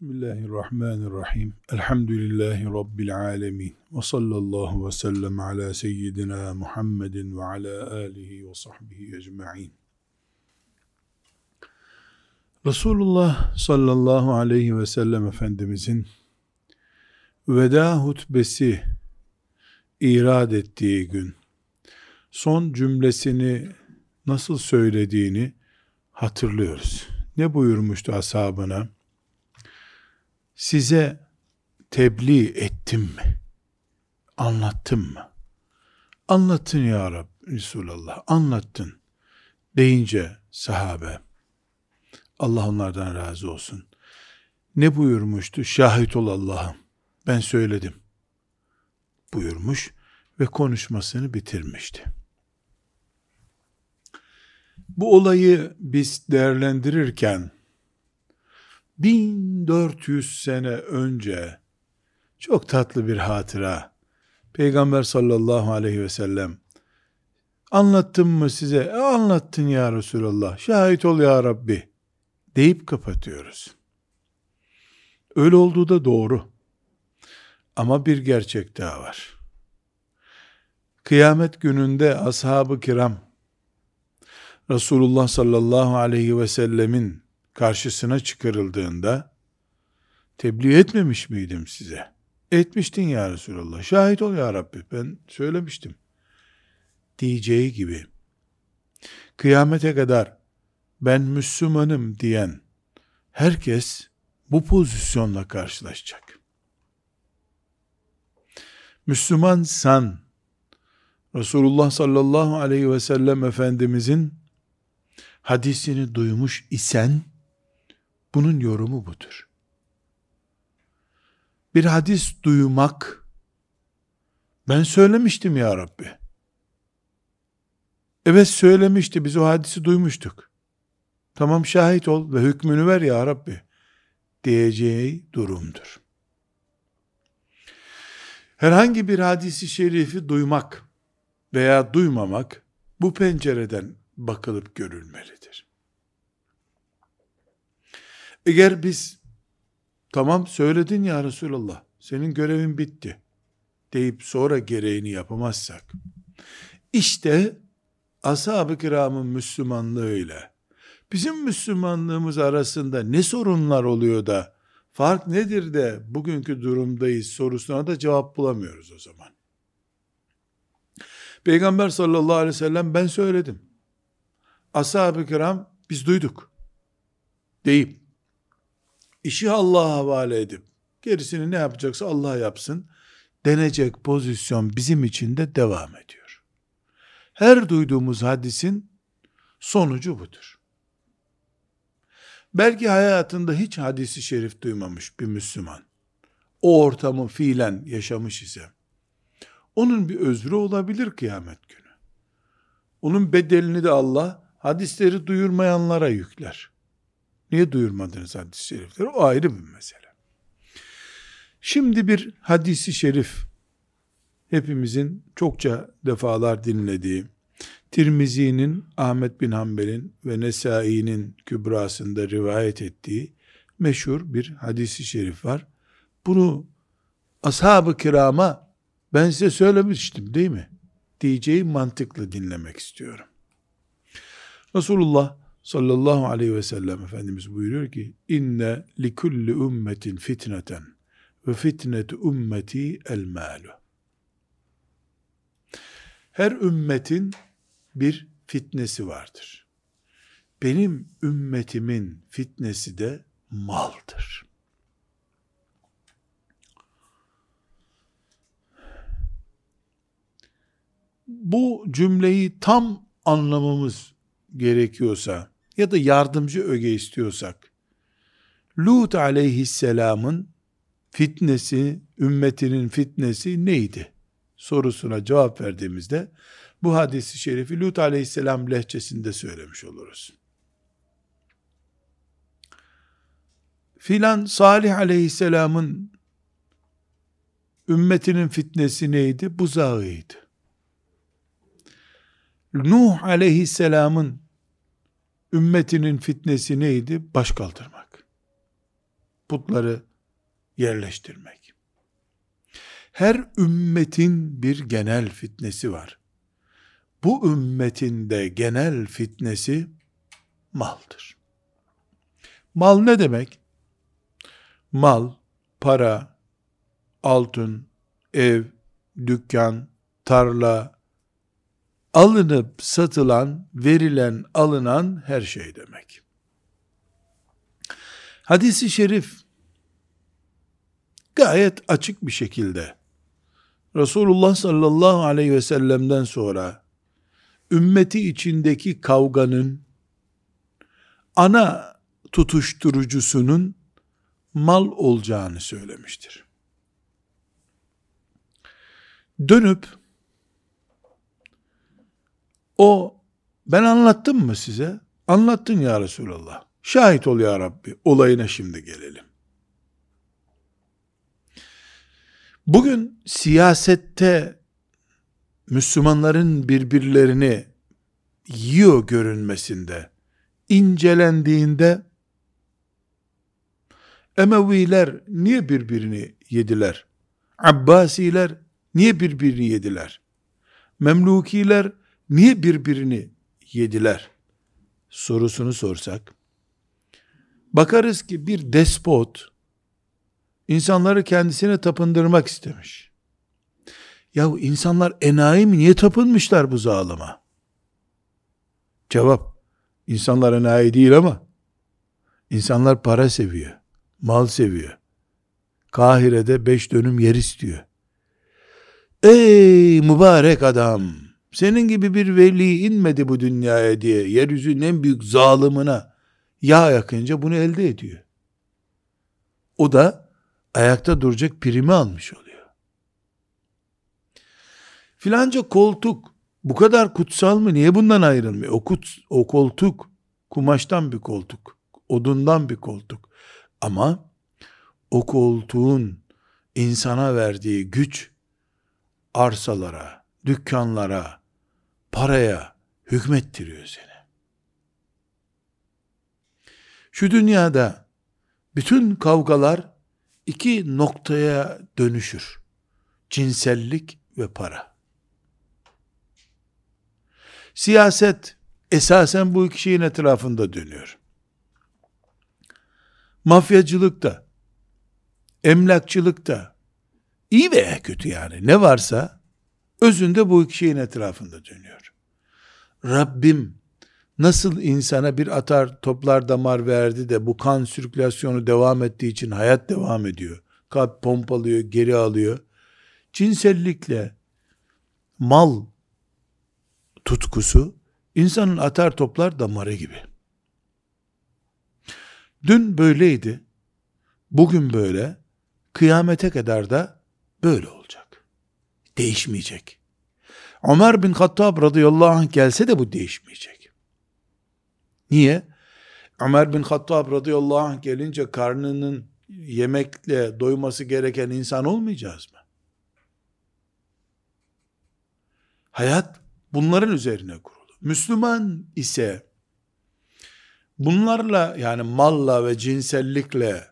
Bismillahirrahmanirrahim. Elhamdülillahi Rabbil alemin. Ve sallallahu ve sellem ala seyyidina Muhammedin ve ala alihi ve sahbihi ecma'in. Resulullah sallallahu aleyhi ve sellem Efendimizin veda hutbesi irad ettiği gün son cümlesini nasıl söylediğini hatırlıyoruz. Ne buyurmuştu ashabına? Size tebliğ ettim mi? Anlattım mı? Anlattın ya Rab Resulallah, anlattın deyince sahabe, Allah onlardan razı olsun. Ne buyurmuştu? Şahit ol Allah'ım. Ben söyledim. Buyurmuş ve konuşmasını bitirmişti. Bu olayı biz değerlendirirken 1400 sene önce çok tatlı bir hatıra. Peygamber sallallahu aleyhi ve sellem anlattım mı size? E, anlattın ya Resulallah. Şahit ol ya Rabbi deyip kapatıyoruz. Öyle olduğu da doğru. Ama bir gerçek daha var. Kıyamet gününde ashab-ı kiram Resulullah sallallahu aleyhi ve sellemin karşısına çıkarıldığında tebliğ etmemiş miydim size? Etmiştin ya Resulallah. Şahit ol ya Rabbi. Ben söylemiştim. Diyeceği gibi kıyamete kadar ben Müslümanım diyen herkes bu pozisyonla karşılaşacak. Müslümansan Resulullah sallallahu aleyhi ve sellem Efendimizin hadisini duymuş isen bunun yorumu budur. Bir hadis duymak, ben söylemiştim ya Rabbi. Evet söylemişti, biz o hadisi duymuştuk. Tamam şahit ol ve hükmünü ver ya Rabbi diyeceği durumdur. Herhangi bir hadisi şerifi duymak veya duymamak bu pencereden bakılıp görülmelidir. Eğer biz tamam söyledin ya Resulallah senin görevin bitti deyip sonra gereğini yapamazsak işte ashab-ı kiramın Müslümanlığıyla bizim Müslümanlığımız arasında ne sorunlar oluyor da fark nedir de bugünkü durumdayız sorusuna da cevap bulamıyoruz o zaman. Peygamber sallallahu aleyhi ve sellem ben söyledim. Ashab-ı kiram biz duyduk deyip işi Allah'a havale edip gerisini ne yapacaksa Allah yapsın denecek pozisyon bizim için de devam ediyor. Her duyduğumuz hadisin sonucu budur. Belki hayatında hiç hadisi şerif duymamış bir Müslüman, o ortamı fiilen yaşamış ise, onun bir özrü olabilir kıyamet günü. Onun bedelini de Allah hadisleri duyurmayanlara yükler. Niye duyurmadınız hadis-i şerifleri? O ayrı bir mesele. Şimdi bir hadisi şerif hepimizin çokça defalar dinlediği Tirmizi'nin Ahmet bin Hanbel'in ve Nesai'nin kübrasında rivayet ettiği meşhur bir hadisi şerif var. Bunu ashab-ı kirama ben size söylemiştim değil mi? Diyeceği mantıklı dinlemek istiyorum. Resulullah sallallahu aleyhi ve sellem Efendimiz buyuruyor ki inne li kulli ümmetin fitneten ve fitnetu ümmeti el malu. Her ümmetin bir fitnesi vardır. Benim ümmetimin fitnesi de maldır. Bu cümleyi tam anlamamız gerekiyorsa ya da yardımcı öge istiyorsak Lut aleyhisselamın fitnesi, ümmetinin fitnesi neydi? sorusuna cevap verdiğimizde bu hadisi şerifi Lut aleyhisselam lehçesinde söylemiş oluruz. Filan Salih aleyhisselamın ümmetinin fitnesi neydi? Buzağıydı. Nuh aleyhisselamın ümmetinin fitnesi neydi? Baş kaldırmak. putları yerleştirmek. Her ümmetin bir genel fitnesi var. Bu ümmetin de genel fitnesi maldır. Mal ne demek? Mal, para, altın, ev, dükkan, tarla, alınıp satılan, verilen, alınan her şey demek. Hadisi şerif gayet açık bir şekilde Resulullah sallallahu aleyhi ve sellem'den sonra ümmeti içindeki kavganın ana tutuşturucusunun mal olacağını söylemiştir. Dönüp o ben anlattım mı size? Anlattın ya Resulallah. Şahit ol ya Rabbi. Olayına şimdi gelelim. Bugün siyasette Müslümanların birbirlerini yiyor görünmesinde, incelendiğinde Emeviler niye birbirini yediler? Abbasiler niye birbirini yediler? Memlukiler niye birbirini yediler? Sorusunu sorsak, bakarız ki bir despot, insanları kendisine tapındırmak istemiş. Yahu insanlar enayi mi? Niye tapınmışlar bu zalıma? Cevap, insanlar enayi değil ama, insanlar para seviyor, mal seviyor. Kahire'de beş dönüm yer istiyor. Ey mübarek adam! Senin gibi bir veli inmedi bu dünyaya diye yeryüzünün en büyük zalimine yağ yakınca bunu elde ediyor. O da ayakta duracak primi almış oluyor. Filanca koltuk bu kadar kutsal mı? Niye bundan ayrılmıyor? O, kut, o koltuk kumaştan bir koltuk, odundan bir koltuk. Ama o koltuğun insana verdiği güç arsalara, dükkanlara, paraya hükmettiriyor seni. Şu dünyada bütün kavgalar iki noktaya dönüşür. Cinsellik ve para. Siyaset esasen bu iki şeyin etrafında dönüyor. Mafyacılıkta, emlakçılıkta, iyi veya kötü yani ne varsa özünde bu iki şeyin etrafında dönüyor. Rabbim nasıl insana bir atar toplar damar verdi de bu kan sirkülasyonu devam ettiği için hayat devam ediyor. Kalp pompalıyor, geri alıyor. Cinsellikle mal tutkusu insanın atar toplar damarı gibi. Dün böyleydi. Bugün böyle. Kıyamete kadar da böyle olacak. Değişmeyecek. Ömer bin Hattab radıyallahu anh gelse de bu değişmeyecek. Niye? Ömer bin Hattab radıyallahu anh gelince karnının yemekle doyması gereken insan olmayacağız mı? Hayat bunların üzerine kurulu. Müslüman ise bunlarla yani malla ve cinsellikle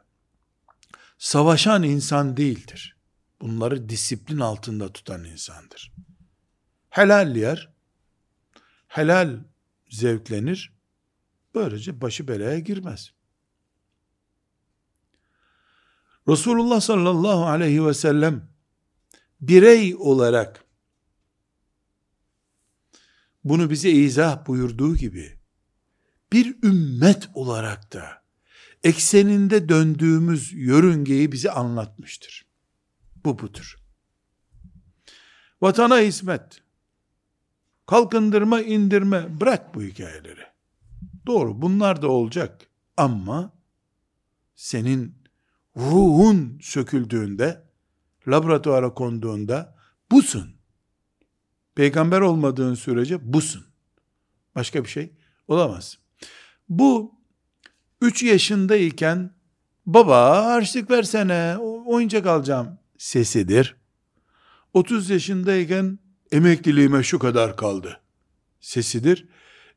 savaşan insan değildir. Bunları disiplin altında tutan insandır. Helal yer, helal zevklenir, böylece başı belaya girmez. Resulullah sallallahu aleyhi ve sellem birey olarak bunu bize izah buyurduğu gibi bir ümmet olarak da ekseninde döndüğümüz yörüngeyi bize anlatmıştır. Bu budur. Vatana hizmet, kalkındırma, indirme, bırak bu hikayeleri. Doğru, bunlar da olacak. Ama senin ruhun söküldüğünde, laboratuvara konduğunda busun. Peygamber olmadığın sürece busun. Başka bir şey olamaz. Bu 3 yaşındayken baba harçlık versene oyuncak alacağım sesidir. 30 yaşındayken emekliliğime şu kadar kaldı sesidir.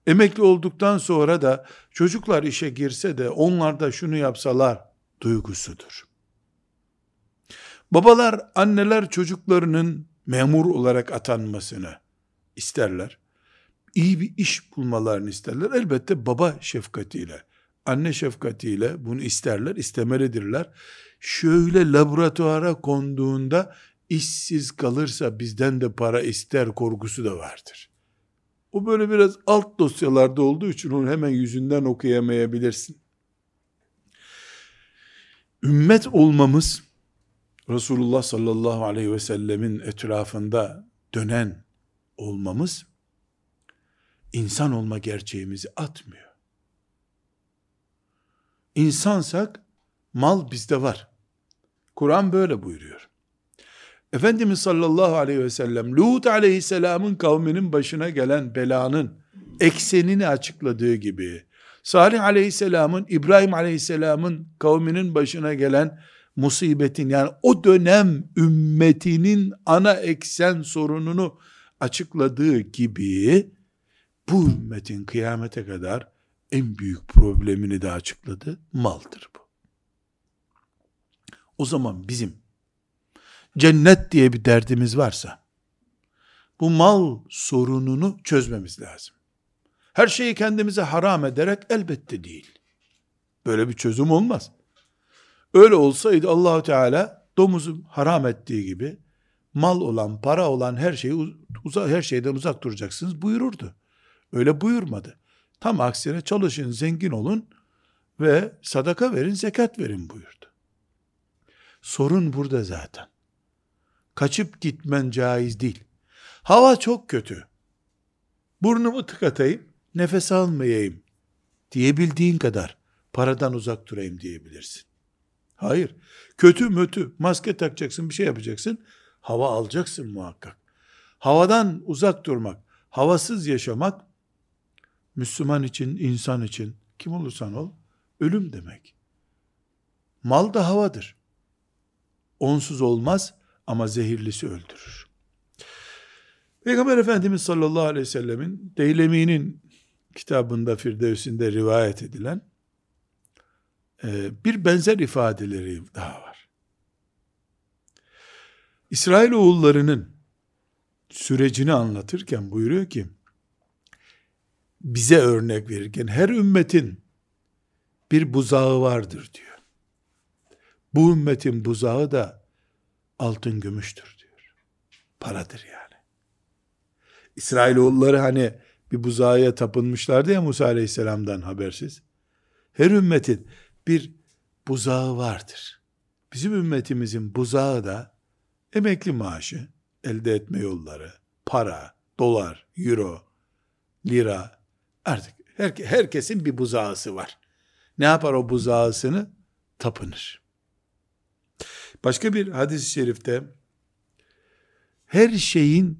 Emekli olduktan sonra da çocuklar işe girse de onlar da şunu yapsalar duygusudur. Babalar, anneler çocuklarının memur olarak atanmasını isterler. İyi bir iş bulmalarını isterler. Elbette baba şefkatiyle, anne şefkatiyle bunu isterler, istemelidirler. Şöyle laboratuvara konduğunda işsiz kalırsa bizden de para ister korkusu da vardır. O böyle biraz alt dosyalarda olduğu için onu hemen yüzünden okuyamayabilirsin. Ümmet olmamız Resulullah sallallahu aleyhi ve sellemin etrafında dönen olmamız insan olma gerçeğimizi atmıyor. İnsansak mal bizde var. Kur'an böyle buyuruyor. Efendimiz sallallahu aleyhi ve sellem Lut aleyhisselamın kavminin başına gelen belanın eksenini açıkladığı gibi Salih aleyhisselamın İbrahim aleyhisselamın kavminin başına gelen musibetin yani o dönem ümmetinin ana eksen sorununu açıkladığı gibi bu ümmetin kıyamete kadar en büyük problemini de açıkladı. Maldır bu. O zaman bizim cennet diye bir derdimiz varsa bu mal sorununu çözmemiz lazım. Her şeyi kendimize haram ederek elbette değil. Böyle bir çözüm olmaz. Öyle olsaydı Allahu Teala domuzu haram ettiği gibi mal olan, para olan her şeyi uzak her şeyden uzak duracaksınız buyururdu. Öyle buyurmadı. Tam aksine çalışın, zengin olun ve sadaka verin, zekat verin buyurdu. Sorun burada zaten. Kaçıp gitmen caiz değil. Hava çok kötü. Burnumu tıkatayım, nefes almayayım diyebildiğin kadar paradan uzak durayım diyebilirsin. Hayır. Kötü mötü maske takacaksın bir şey yapacaksın. Hava alacaksın muhakkak. Havadan uzak durmak, havasız yaşamak Müslüman için, insan için kim olursan ol ölüm demek. Mal da havadır. Onsuz olmaz ama zehirlisi öldürür. Peygamber Efendimiz sallallahu aleyhi ve sellemin Deylemi'nin kitabında Firdevs'inde rivayet edilen e, bir benzer ifadeleri daha var. İsrail oğullarının sürecini anlatırken buyuruyor ki, bize örnek verirken her ümmetin bir buzağı vardır diyor. Bu ümmetin buzağı da altın gümüştür diyor. Paradır yani. İsrailoğulları hani bir buzağıya tapınmışlardı ya Musa Aleyhisselam'dan habersiz. Her ümmetin bir buzağı vardır. Bizim ümmetimizin buzağı da emekli maaşı, elde etme yolları, para, dolar, euro, lira, artık herkesin bir buzağısı var. Ne yapar o buzağısını? Tapınır. Başka bir hadis-i şerifte her şeyin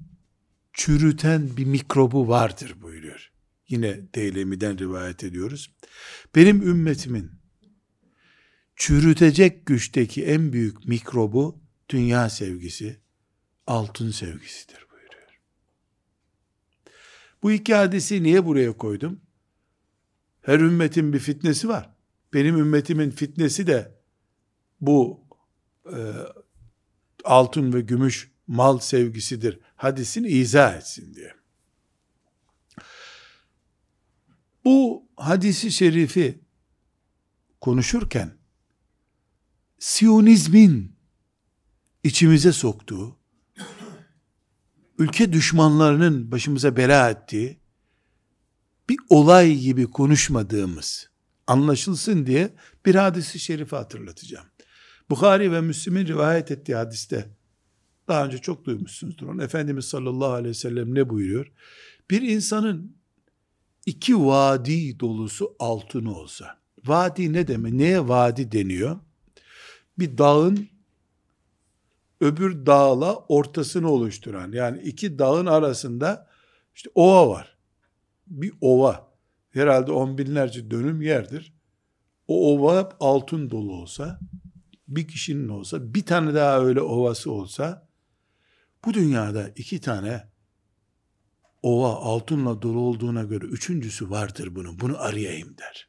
çürüten bir mikrobu vardır buyuruyor. Yine Deylemi'den rivayet ediyoruz. Benim ümmetimin çürütecek güçteki en büyük mikrobu dünya sevgisi, altın sevgisidir buyuruyor. Bu iki hadisi niye buraya koydum? Her ümmetin bir fitnesi var. Benim ümmetimin fitnesi de bu e, altın ve gümüş mal sevgisidir hadisini izah etsin diye. Bu hadisi şerifi konuşurken Siyonizmin içimize soktuğu, ülke düşmanlarının başımıza bela ettiği bir olay gibi konuşmadığımız anlaşılsın diye bir hadisi şerifi hatırlatacağım. Bukhari ve Müslim'in rivayet ettiği hadiste daha önce çok duymuşsunuzdur onu. Efendimiz sallallahu aleyhi ve sellem ne buyuruyor? Bir insanın iki vadi dolusu altını olsa. Vadi ne demek? Neye vadi deniyor? Bir dağın öbür dağla ortasını oluşturan yani iki dağın arasında işte ova var. Bir ova. Herhalde on binlerce dönüm yerdir. O ova altın dolu olsa, bir kişinin olsa, bir tane daha öyle ovası olsa, bu dünyada iki tane ova altınla dolu olduğuna göre üçüncüsü vardır bunun. Bunu arayayım der.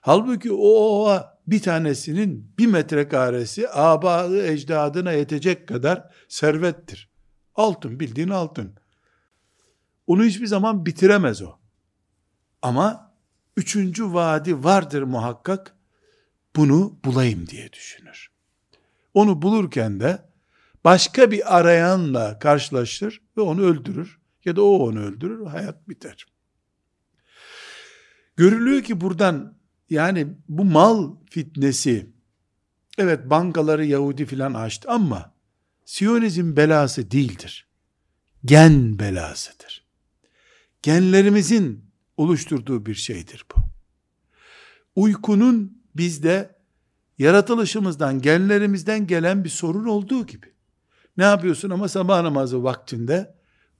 Halbuki o ova bir tanesinin bir metrekaresi abağı ecdadına yetecek kadar servettir. Altın bildiğin altın. Onu hiçbir zaman bitiremez o. Ama üçüncü vadi vardır muhakkak. Bunu bulayım diye düşünür. Onu bulurken de başka bir arayanla karşılaşır ve onu öldürür. Ya da o onu öldürür, hayat biter. Görülüyor ki buradan yani bu mal fitnesi evet bankaları Yahudi filan açtı ama Siyonizm belası değildir. Gen belasıdır. Genlerimizin oluşturduğu bir şeydir bu. Uykunun bizde yaratılışımızdan, genlerimizden gelen bir sorun olduğu gibi. Ne yapıyorsun ama sabah namazı vaktinde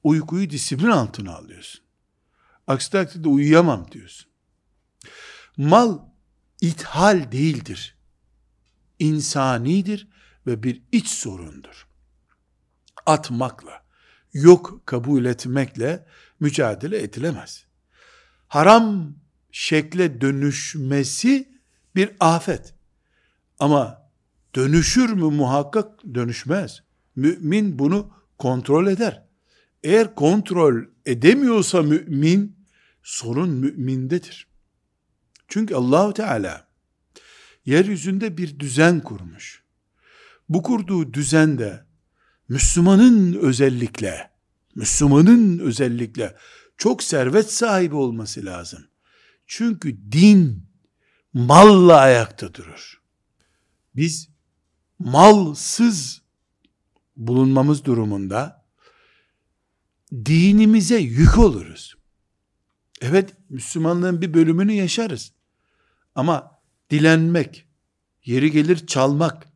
uykuyu disiplin altına alıyorsun. Aksi takdirde uyuyamam diyorsun. Mal ithal değildir. İnsanidir ve bir iç sorundur. Atmakla, yok kabul etmekle mücadele edilemez. Haram şekle dönüşmesi bir afet. Ama dönüşür mü muhakkak dönüşmez. Mümin bunu kontrol eder. Eğer kontrol edemiyorsa mümin sorun mümindedir. Çünkü Allahu Teala yeryüzünde bir düzen kurmuş. Bu kurduğu düzende Müslümanın özellikle Müslümanın özellikle çok servet sahibi olması lazım. Çünkü din malla ayakta durur. Biz malsız bulunmamız durumunda dinimize yük oluruz. Evet Müslümanlığın bir bölümünü yaşarız. Ama dilenmek, yeri gelir çalmak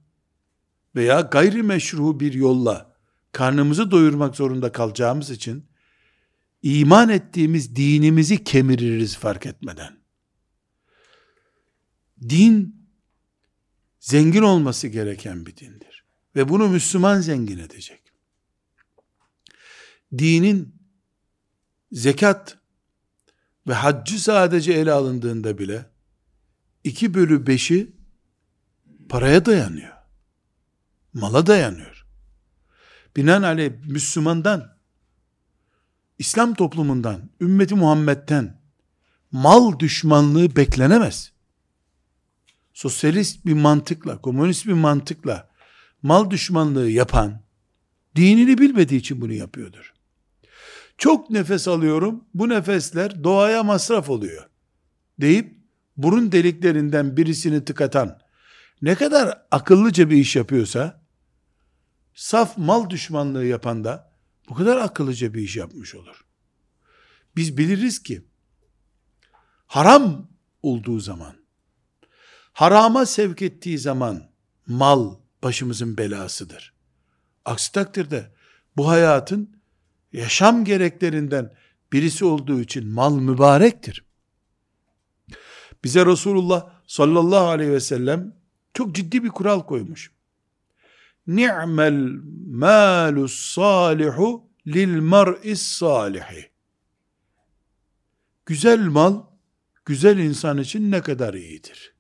veya gayrimeşru bir yolla karnımızı doyurmak zorunda kalacağımız için iman ettiğimiz dinimizi kemiririz fark etmeden. Din zengin olması gereken bir dindir. Ve bunu Müslüman zengin edecek. Dinin zekat ve haccı sadece ele alındığında bile 2 bölü 5'i paraya dayanıyor. Mala dayanıyor. Binaenaleyh Müslümandan, İslam toplumundan, ümmeti Muhammed'den mal düşmanlığı beklenemez. Sosyalist bir mantıkla, komünist bir mantıkla mal düşmanlığı yapan, dinini bilmediği için bunu yapıyordur. Çok nefes alıyorum, bu nefesler doğaya masraf oluyor deyip burun deliklerinden birisini tıkatan ne kadar akıllıca bir iş yapıyorsa saf mal düşmanlığı yapan da bu kadar akıllıca bir iş yapmış olur. Biz biliriz ki haram olduğu zaman harama sevk ettiği zaman mal başımızın belasıdır. Aksi takdirde bu hayatın yaşam gereklerinden birisi olduğu için mal mübarektir. Bize Resulullah sallallahu aleyhi ve sellem çok ciddi bir kural koymuş. Ni'mel malus salihu lil mar'is salihi. Güzel mal, güzel insan için ne kadar iyidir.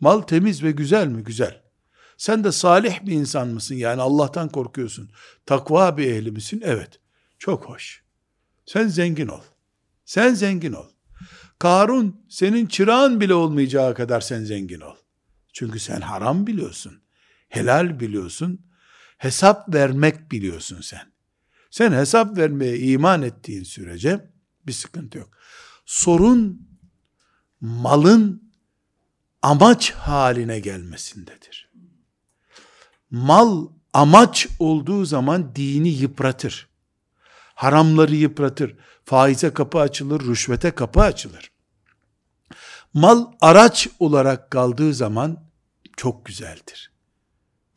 Mal temiz ve güzel mi? Güzel. Sen de salih bir insan mısın? Yani Allah'tan korkuyorsun. Takva bir ehli misin? Evet. Çok hoş. Sen zengin ol. Sen zengin ol. Karun senin çırağın bile olmayacağı kadar sen zengin ol. Çünkü sen haram biliyorsun. Helal biliyorsun. Hesap vermek biliyorsun sen. Sen hesap vermeye iman ettiğin sürece bir sıkıntı yok. Sorun malın amaç haline gelmesindedir. Mal amaç olduğu zaman dini yıpratır. Haramları yıpratır. Faize kapı açılır, rüşvete kapı açılır. Mal araç olarak kaldığı zaman çok güzeldir.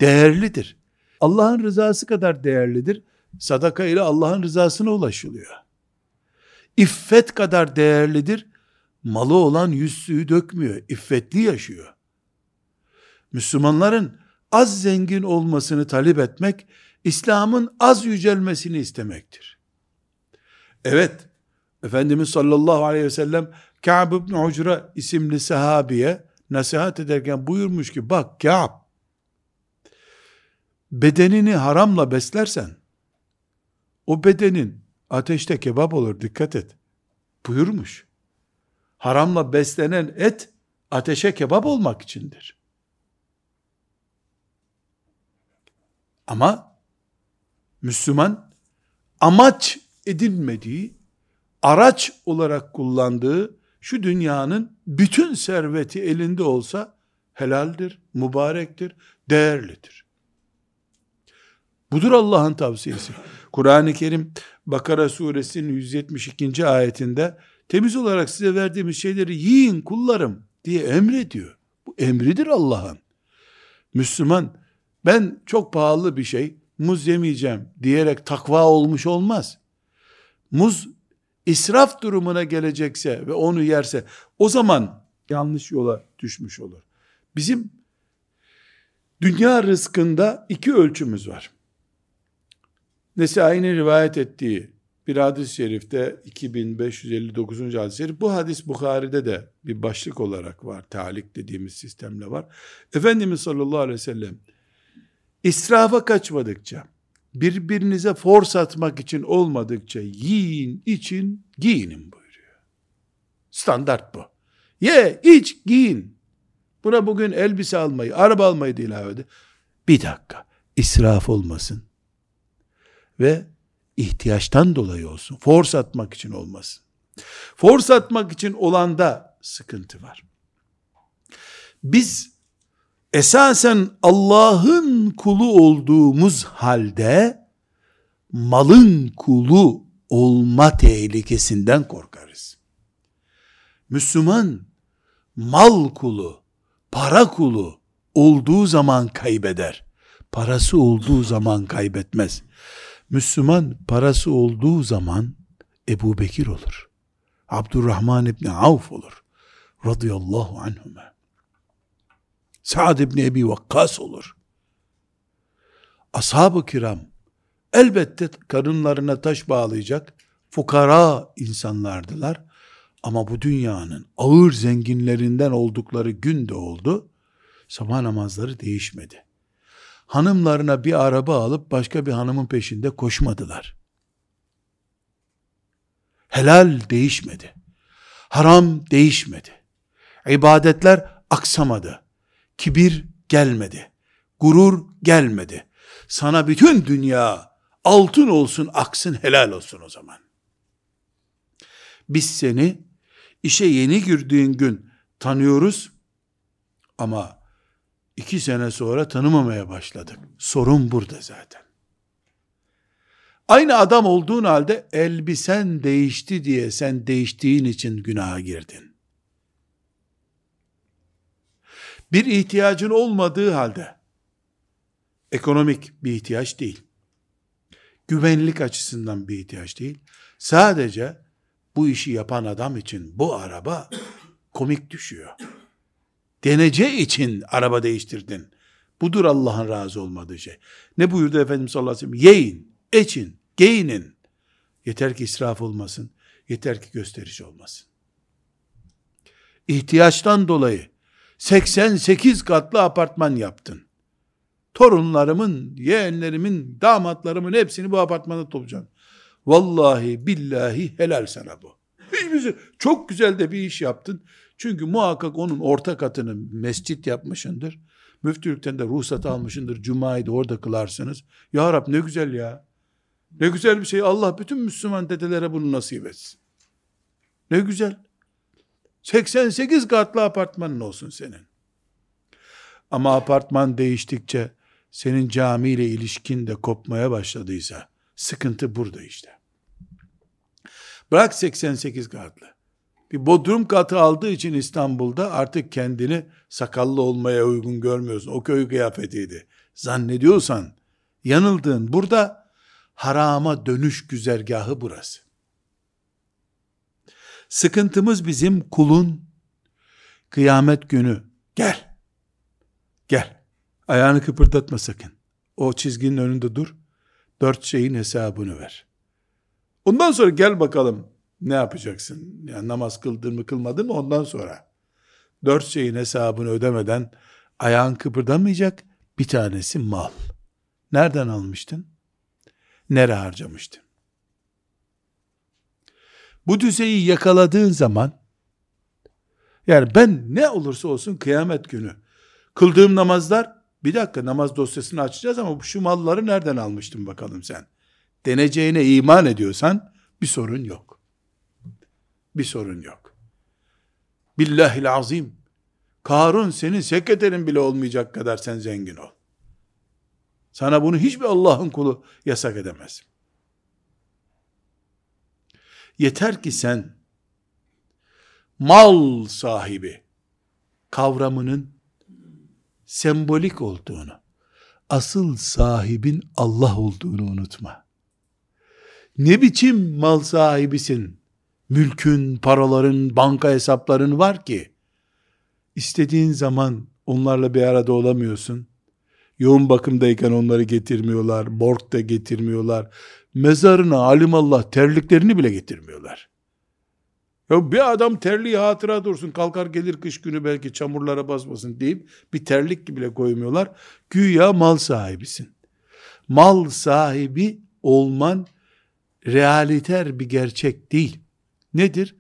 Değerlidir. Allah'ın rızası kadar değerlidir. Sadaka ile Allah'ın rızasına ulaşılıyor. İffet kadar değerlidir. Malı olan yüzsüğü dökmüyor. İffetli yaşıyor. Müslümanların az zengin olmasını talep etmek, İslam'ın az yücelmesini istemektir. Evet, Efendimiz sallallahu aleyhi ve sellem Ka'b ibn Ucra isimli sahabiye nasihat ederken buyurmuş ki bak Ka'b bedenini haramla beslersen o bedenin ateşte kebap olur dikkat et buyurmuş. Haramla beslenen et ateşe kebap olmak içindir. Ama Müslüman amaç edilmediği, araç olarak kullandığı şu dünyanın bütün serveti elinde olsa helaldir, mübarektir, değerlidir. Budur Allah'ın tavsiyesi. Kur'an-ı Kerim Bakara suresinin 172. ayetinde temiz olarak size verdiğimiz şeyleri yiyin kullarım diye emrediyor. Bu emridir Allah'ın. Müslüman ben çok pahalı bir şey muz yemeyeceğim diyerek takva olmuş olmaz. Muz israf durumuna gelecekse ve onu yerse o zaman yanlış yola düşmüş olur. Bizim dünya rızkında iki ölçümüz var. Nesai'nin rivayet ettiği bir hadis-i şerifte 2559. hadis-i şerif. Bu hadis Bukhari'de de bir başlık olarak var. Talik dediğimiz sistemle var. Efendimiz sallallahu aleyhi ve sellem israfa kaçmadıkça, birbirinize force atmak için olmadıkça yiyin, için, giyinin buyuruyor. Standart bu. Ye, iç, giyin. Buna bugün elbise almayı, araba almayı da ilave edin. Bir dakika, israf olmasın. Ve ihtiyaçtan dolayı olsun. Force atmak için olmasın. Force atmak için olanda sıkıntı var. Biz esasen Allah'ın kulu olduğumuz halde malın kulu olma tehlikesinden korkarız. Müslüman mal kulu, para kulu olduğu zaman kaybeder. Parası olduğu zaman kaybetmez. Müslüman parası olduğu zaman Ebu Bekir olur. Abdurrahman İbni Avf olur. Radıyallahu anhüme. Sa'd İbni Ebi Vakkas olur. Ashab-ı kiram elbette karınlarına taş bağlayacak fukara insanlardılar. Ama bu dünyanın ağır zenginlerinden oldukları gün de oldu. Sabah namazları değişmedi hanımlarına bir araba alıp başka bir hanımın peşinde koşmadılar. Helal değişmedi. Haram değişmedi. İbadetler aksamadı. Kibir gelmedi. Gurur gelmedi. Sana bütün dünya altın olsun, aksın, helal olsun o zaman. Biz seni işe yeni girdiğin gün tanıyoruz ama İki sene sonra tanımamaya başladık. Sorun burada zaten. Aynı adam olduğun halde elbisen değişti diye sen değiştiğin için günaha girdin. Bir ihtiyacın olmadığı halde ekonomik bir ihtiyaç değil. Güvenlik açısından bir ihtiyaç değil. Sadece bu işi yapan adam için bu araba komik düşüyor denece için araba değiştirdin. Budur Allah'ın razı olmadığı şey. Ne buyurdu Efendimiz sallallahu aleyhi ve sellem? Yiyin, için, giyinin. Yeter ki israf olmasın. Yeter ki gösteriş olmasın. İhtiyaçtan dolayı 88 katlı apartman yaptın. Torunlarımın, yeğenlerimin, damatlarımın hepsini bu apartmanda toplayacaksın. Vallahi billahi helal sana bu. Çok güzel de bir iş yaptın. Çünkü muhakkak onun orta katını mescit yapmışındır. Müftülükten de ruhsat almışındır. Cuma'yı da orada kılarsınız. Ya Rab ne güzel ya. Ne güzel bir şey. Allah bütün Müslüman dedelere bunu nasip etsin. Ne güzel. 88 katlı apartmanın olsun senin. Ama apartman değiştikçe senin camiyle ilişkin de kopmaya başladıysa sıkıntı burada işte. Bırak 88 katlı bir bodrum katı aldığı için İstanbul'da artık kendini sakallı olmaya uygun görmüyorsun. O köy kıyafetiydi. Zannediyorsan yanıldığın burada harama dönüş güzergahı burası. Sıkıntımız bizim kulun kıyamet günü gel. Gel. Ayağını kıpırdatma sakın. O çizginin önünde dur. Dört şeyin hesabını ver. Ondan sonra gel bakalım Ne yapacaksın? Yani namaz kıldın mı kılmadın mı ondan sonra. Dört şeyin hesabını ödemeden ayağın kıpırdamayacak. Bir tanesi mal. Nereden almıştın? Nere harcamıştın? Bu düzeyi yakaladığın zaman yani ben ne olursa olsun kıyamet günü kıldığım namazlar bir dakika namaz dosyasını açacağız ama şu malları nereden almıştın bakalım sen. Deneceğine iman ediyorsan bir sorun yok. Bir sorun yok. Billahil azim. Karun senin sekreterin bile olmayacak kadar sen zengin ol. Sana bunu hiçbir Allah'ın kulu yasak edemez. Yeter ki sen mal sahibi kavramının sembolik olduğunu, asıl sahibin Allah olduğunu unutma. Ne biçim mal sahibisin? Mülkün, paraların, banka hesapların var ki, istediğin zaman onlarla bir arada olamıyorsun. Yoğun bakımdayken onları getirmiyorlar, borç da getirmiyorlar. Mezarına alimallah terliklerini bile getirmiyorlar. Ya bir adam terliği hatıra dursun kalkar gelir kış günü belki çamurlara basmasın deyip bir terlik bile koymuyorlar. Güya mal sahibisin. Mal sahibi olman realiter bir gerçek değil. Nedir?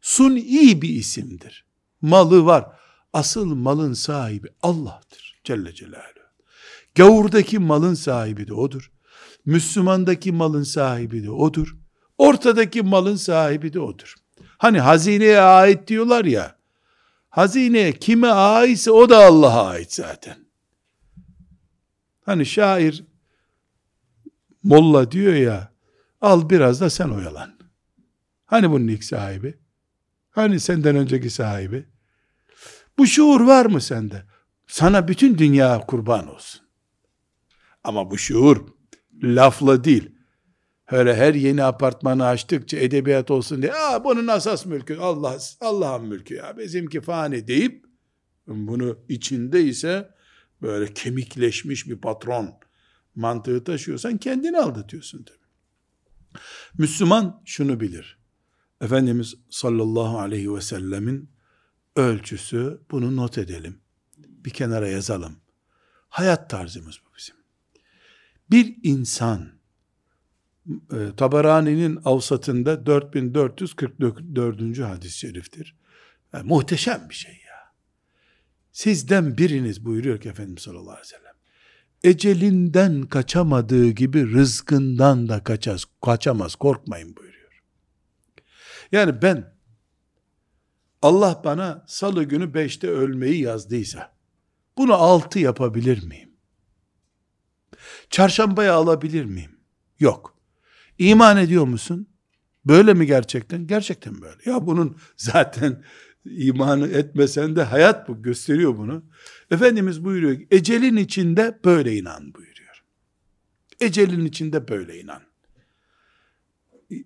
Sun iyi bir isimdir. Malı var. Asıl malın sahibi Allah'tır. Celle Celaluhu. Gavurdaki malın sahibi de odur. Müslümandaki malın sahibi de odur. Ortadaki malın sahibi de odur. Hani hazineye ait diyorlar ya. Hazine kime aitse o da Allah'a ait zaten. Hani şair molla diyor ya al biraz da sen oyalan. Hani bunun ilk sahibi? Hani senden önceki sahibi? Bu şuur var mı sende? Sana bütün dünya kurban olsun. Ama bu şuur lafla değil, Öyle her yeni apartmanı açtıkça edebiyat olsun diye, Aa, bunun asas mülkü Allah Allah'ın mülkü ya bizimki fani deyip bunu içinde ise böyle kemikleşmiş bir patron mantığı taşıyorsan kendini aldatıyorsun tabii. Müslüman şunu bilir. Efendimiz sallallahu aleyhi ve sellemin ölçüsü bunu not edelim. Bir kenara yazalım. Hayat tarzımız bu bizim. Bir insan e, Tabarani'nin avsatında 4444. hadis-i şeriftir. Yani muhteşem bir şey ya. Sizden biriniz buyuruyor ki Efendimiz sallallahu aleyhi ve sellem. Ecelinden kaçamadığı gibi rızkından da kaçaz, kaçamaz, korkmayın buyuruyor. Yani ben Allah bana salı günü beşte ölmeyi yazdıysa bunu altı yapabilir miyim? Çarşambaya alabilir miyim? Yok. İman ediyor musun? Böyle mi gerçekten? Gerçekten böyle. Ya bunun zaten imanı etmesen de hayat bu gösteriyor bunu. Efendimiz buyuruyor ecelin içinde böyle inan buyuruyor. Ecelin içinde böyle inan.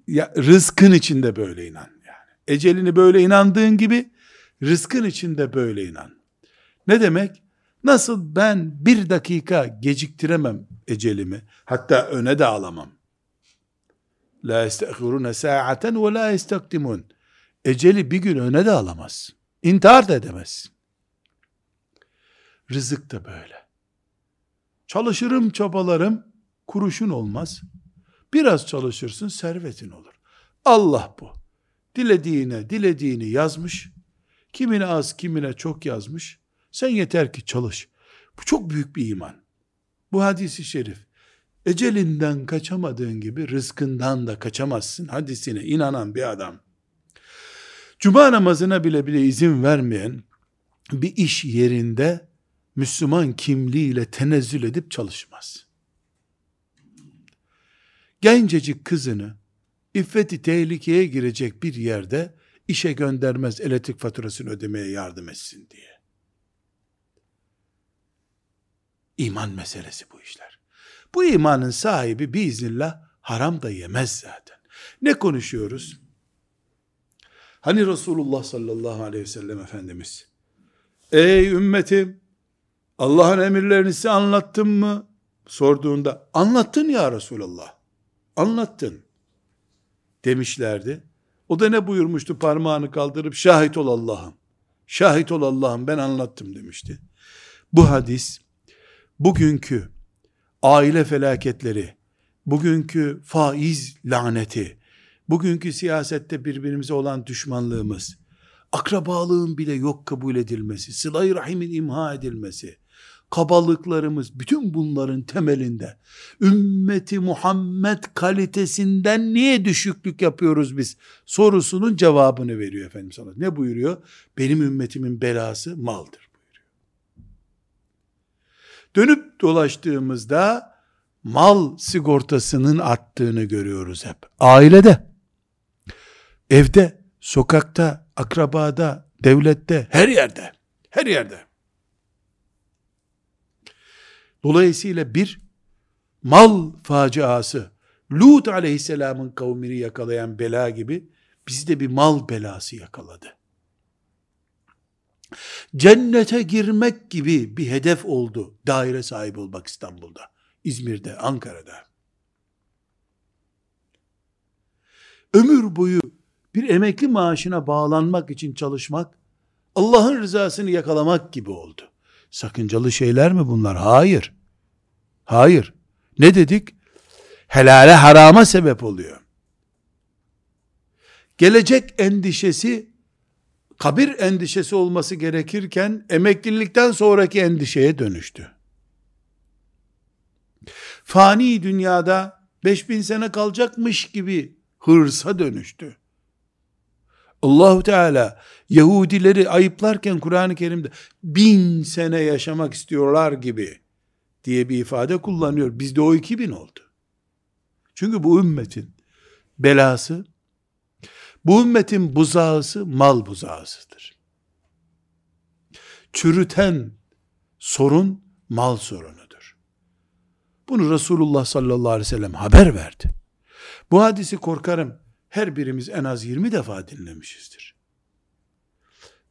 Ya rızkın içinde böyle inan yani. Ecelini böyle inandığın gibi rızkın içinde böyle inan. Ne demek? Nasıl ben bir dakika geciktiremem ecelimi, hatta öne de alamam. La yestehirune sa'aten ve la yestakdimun. Eceli bir gün öne de alamaz. İntihar da edemez. Rızık da böyle. Çalışırım çabalarım, kuruşun olmaz. Biraz çalışırsın, servetin olur. Allah bu. Dilediğine, dilediğini yazmış. Kimine az, kimine çok yazmış. Sen yeter ki çalış. Bu çok büyük bir iman. Bu hadisi şerif ecelinden kaçamadığın gibi rızkından da kaçamazsın hadisine inanan bir adam. Cuma namazına bile bile izin vermeyen bir iş yerinde Müslüman kimliğiyle tenezzül edip çalışmaz. Gencecik kızını iffeti tehlikeye girecek bir yerde işe göndermez elektrik faturasını ödemeye yardım etsin diye. İman meselesi bu işler. Bu imanın sahibi biiznillah haram da yemez zaten. Ne konuşuyoruz? Hani Resulullah sallallahu aleyhi ve sellem Efendimiz, ey ümmetim, Allah'ın emirlerini size anlattım mı? Sorduğunda, anlattın ya Resulullah, anlattın demişlerdi. O da ne buyurmuştu parmağını kaldırıp şahit ol Allah'ım. Şahit ol Allah'ım ben anlattım demişti. Bu hadis bugünkü aile felaketleri, bugünkü faiz laneti, bugünkü siyasette birbirimize olan düşmanlığımız, akrabalığın bile yok kabul edilmesi, sıla-i rahimin imha edilmesi, kabalıklarımız bütün bunların temelinde ümmeti Muhammed kalitesinden niye düşüklük yapıyoruz biz sorusunun cevabını veriyor Efendimiz sana. Ne buyuruyor? Benim ümmetimin belası maldır buyuruyor. Dönüp dolaştığımızda mal sigortasının attığını görüyoruz hep. Ailede, evde, sokakta, akrabada, devlette, her yerde, her yerde. Dolayısıyla bir mal faciası, Lut aleyhisselamın kavmini yakalayan bela gibi bizi de bir mal belası yakaladı. Cennete girmek gibi bir hedef oldu daire sahibi olmak İstanbul'da, İzmir'de, Ankara'da. Ömür boyu bir emekli maaşına bağlanmak için çalışmak, Allah'ın rızasını yakalamak gibi oldu. Sakıncalı şeyler mi bunlar? Hayır. Hayır. Ne dedik? Helale harama sebep oluyor. Gelecek endişesi kabir endişesi olması gerekirken emeklilikten sonraki endişeye dönüştü. Fani dünyada 5000 sene kalacakmış gibi hırsa dönüştü. Allahu Teala Yahudileri ayıplarken Kur'an-ı Kerim'de bin sene yaşamak istiyorlar gibi diye bir ifade kullanıyor. Bizde o 2000 oldu. Çünkü bu ümmetin belası, bu ümmetin buzağısı mal buzağısıdır. Çürüten sorun mal sorunudur. Bunu Resulullah sallallahu aleyhi ve sellem haber verdi. Bu hadisi korkarım her birimiz en az 20 defa dinlemişizdir.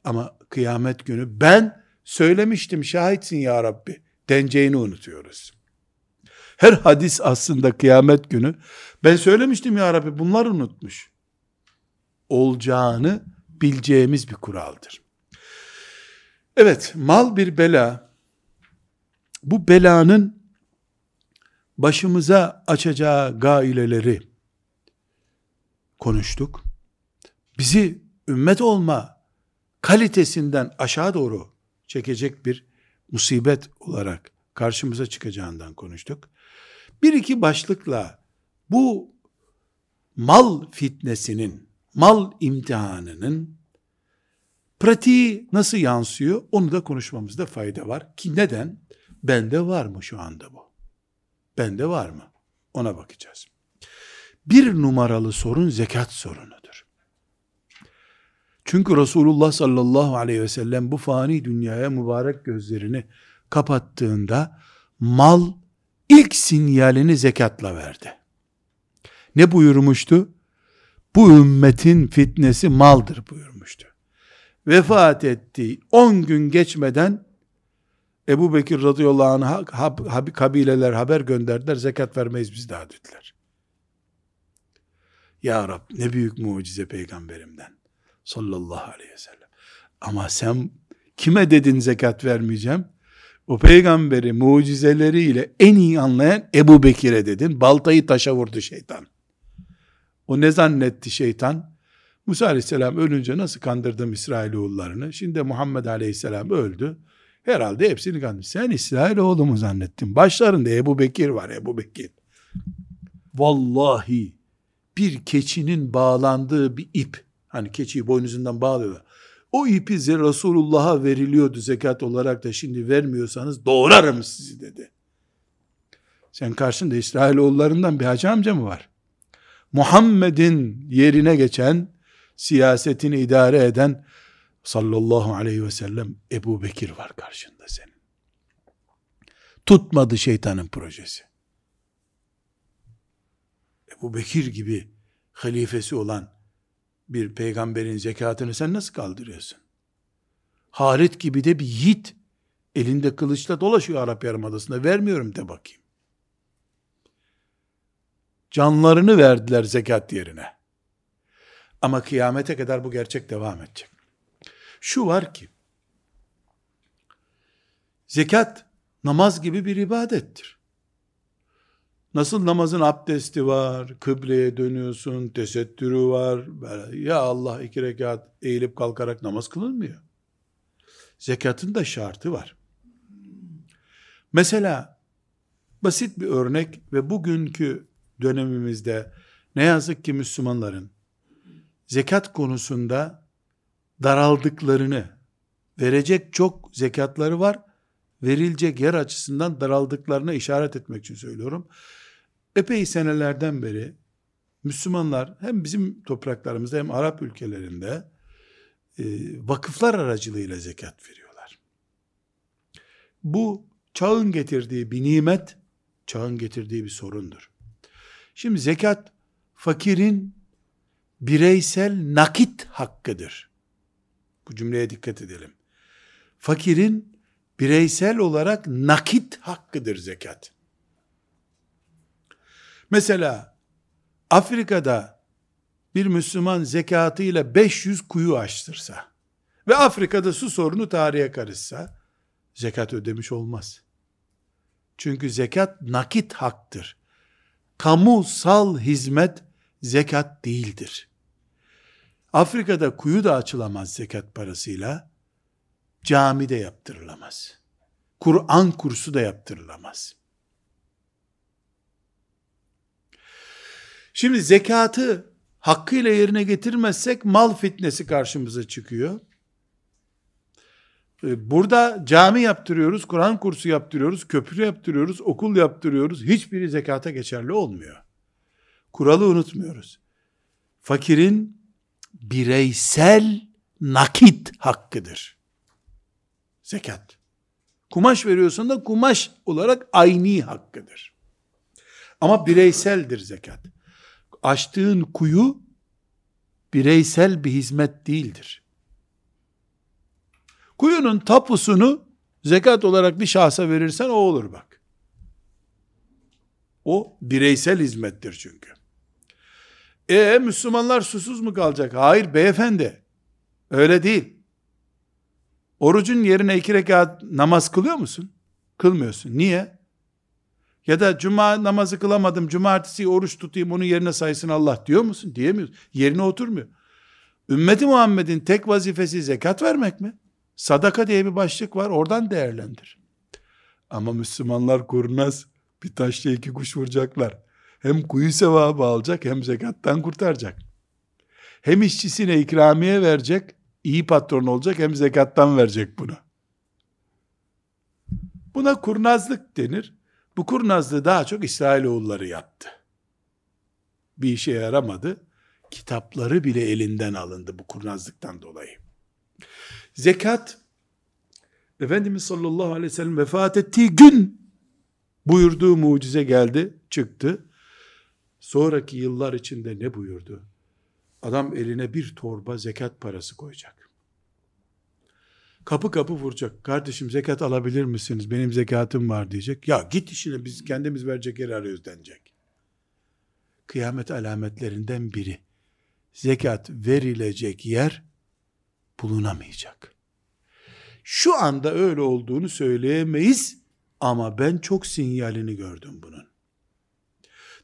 Ama kıyamet günü ben söylemiştim şahitsin ya Rabbi deneceğini unutuyoruz. Her hadis aslında kıyamet günü ben söylemiştim ya Rabbi bunlar unutmuş. Olacağını bileceğimiz bir kuraldır. Evet mal bir bela. Bu belanın başımıza açacağı gaileleri konuştuk. Bizi ümmet olma kalitesinden aşağı doğru çekecek bir musibet olarak karşımıza çıkacağından konuştuk. Bir iki başlıkla bu mal fitnesinin, mal imtihanının pratiği nasıl yansıyor onu da konuşmamızda fayda var. Ki neden? Bende var mı şu anda bu? Bende var mı? Ona bakacağız. Bir numaralı sorun zekat sorunudur. Çünkü Resulullah sallallahu aleyhi ve sellem bu fani dünyaya mübarek gözlerini kapattığında mal ilk sinyalini zekatla verdi. Ne buyurmuştu? Bu ümmetin fitnesi maldır buyurmuştu. Vefat ettiği 10 gün geçmeden Ebu Bekir radıyallahu anh'a kabileler haber gönderdiler. Zekat vermeyiz biz daha dediler. Ya Rab ne büyük mucize peygamberimden sallallahu aleyhi ve sellem. Ama sen kime dedin zekat vermeyeceğim? O peygamberi mucizeleriyle en iyi anlayan Ebu Bekir'e dedin. Baltayı taşa vurdu şeytan. O ne zannetti şeytan? Musa aleyhisselam ölünce nasıl kandırdım İsrailoğullarını? Şimdi Muhammed aleyhisselam öldü. Herhalde hepsini kandırdı. Sen İsrailoğlu mu zannettin? Başlarında Ebu Bekir var Ebu Bekir. Vallahi bir keçinin bağlandığı bir ip, hani keçiyi boynuzundan bağlıyorlar. O ipi Resulullah'a veriliyordu zekat olarak da şimdi vermiyorsanız doğrarım sizi dedi. Sen karşında İsrailoğullarından bir hacı amca mı var? Muhammed'in yerine geçen, siyasetini idare eden sallallahu aleyhi ve sellem Ebu Bekir var karşında senin. Tutmadı şeytanın projesi. Ebu Bekir gibi halifesi olan bir peygamberin zekatını sen nasıl kaldırıyorsun? Halit gibi de bir yiğit elinde kılıçla dolaşıyor Arap Yarımadası'nda vermiyorum de bakayım. Canlarını verdiler zekat yerine. Ama kıyamete kadar bu gerçek devam edecek. Şu var ki, zekat namaz gibi bir ibadettir. Nasıl namazın abdesti var, kıbleye dönüyorsun, tesettürü var. Böyle, ya Allah iki rekat eğilip kalkarak namaz kılınmıyor. Zekatın da şartı var. Mesela basit bir örnek ve bugünkü dönemimizde ne yazık ki Müslümanların zekat konusunda daraldıklarını, verecek çok zekatları var, verilecek yer açısından daraldıklarına işaret etmek için söylüyorum. Epey senelerden beri Müslümanlar hem bizim topraklarımızda hem Arap ülkelerinde e, vakıflar aracılığıyla zekat veriyorlar. Bu çağın getirdiği bir nimet, çağın getirdiği bir sorundur. Şimdi zekat fakirin bireysel nakit hakkıdır. Bu cümleye dikkat edelim. Fakirin bireysel olarak nakit hakkıdır zekat. Mesela Afrika'da bir Müslüman zekatıyla 500 kuyu açtırsa ve Afrika'da su sorunu tarihe karışsa zekat ödemiş olmaz. Çünkü zekat nakit haktır. Kamusal hizmet zekat değildir. Afrika'da kuyu da açılamaz zekat parasıyla. Cami de yaptırılamaz. Kur'an kursu da yaptırılamaz. Şimdi zekatı hakkıyla yerine getirmezsek mal fitnesi karşımıza çıkıyor. Ee, burada cami yaptırıyoruz, Kur'an kursu yaptırıyoruz, köprü yaptırıyoruz, okul yaptırıyoruz. Hiçbiri zekata geçerli olmuyor. Kuralı unutmuyoruz. Fakirin bireysel nakit hakkıdır. Zekat. Kumaş veriyorsan da kumaş olarak aynı hakkıdır. Ama bireyseldir zekat. Açtığın kuyu bireysel bir hizmet değildir. Kuyunun tapusunu zekat olarak bir şahsa verirsen o olur bak. O bireysel hizmettir çünkü. E Müslümanlar susuz mu kalacak? Hayır beyefendi. Öyle değil. Orucun yerine iki rekat namaz kılıyor musun? Kılmıyorsun. Niye? Ya da cuma namazı kılamadım, cumartesi oruç tutayım, onun yerine saysın Allah diyor musun? Diyemiyorsun. Yerine oturmuyor. Ümmeti Muhammed'in tek vazifesi zekat vermek mi? Sadaka diye bir başlık var, oradan değerlendir. Ama Müslümanlar kurnaz, bir taşla iki kuş vuracaklar. Hem kuyu sevabı alacak, hem zekattan kurtaracak. Hem işçisine ikramiye verecek, iyi patron olacak, hem zekattan verecek bunu. Buna kurnazlık denir. Bu kurnazlığı daha çok İsrailoğulları yaptı. Bir işe yaramadı. Kitapları bile elinden alındı bu kurnazlıktan dolayı. Zekat, Efendimiz sallallahu aleyhi ve sellem vefat ettiği gün buyurduğu mucize geldi, çıktı. Sonraki yıllar içinde ne buyurdu? Adam eline bir torba zekat parası koyacak. Kapı kapı vuracak. Kardeşim zekat alabilir misiniz? Benim zekatım var diyecek. Ya git işine biz kendimiz verecek yer arıyoruz denecek. Kıyamet alametlerinden biri. Zekat verilecek yer bulunamayacak. Şu anda öyle olduğunu söyleyemeyiz ama ben çok sinyalini gördüm bunun.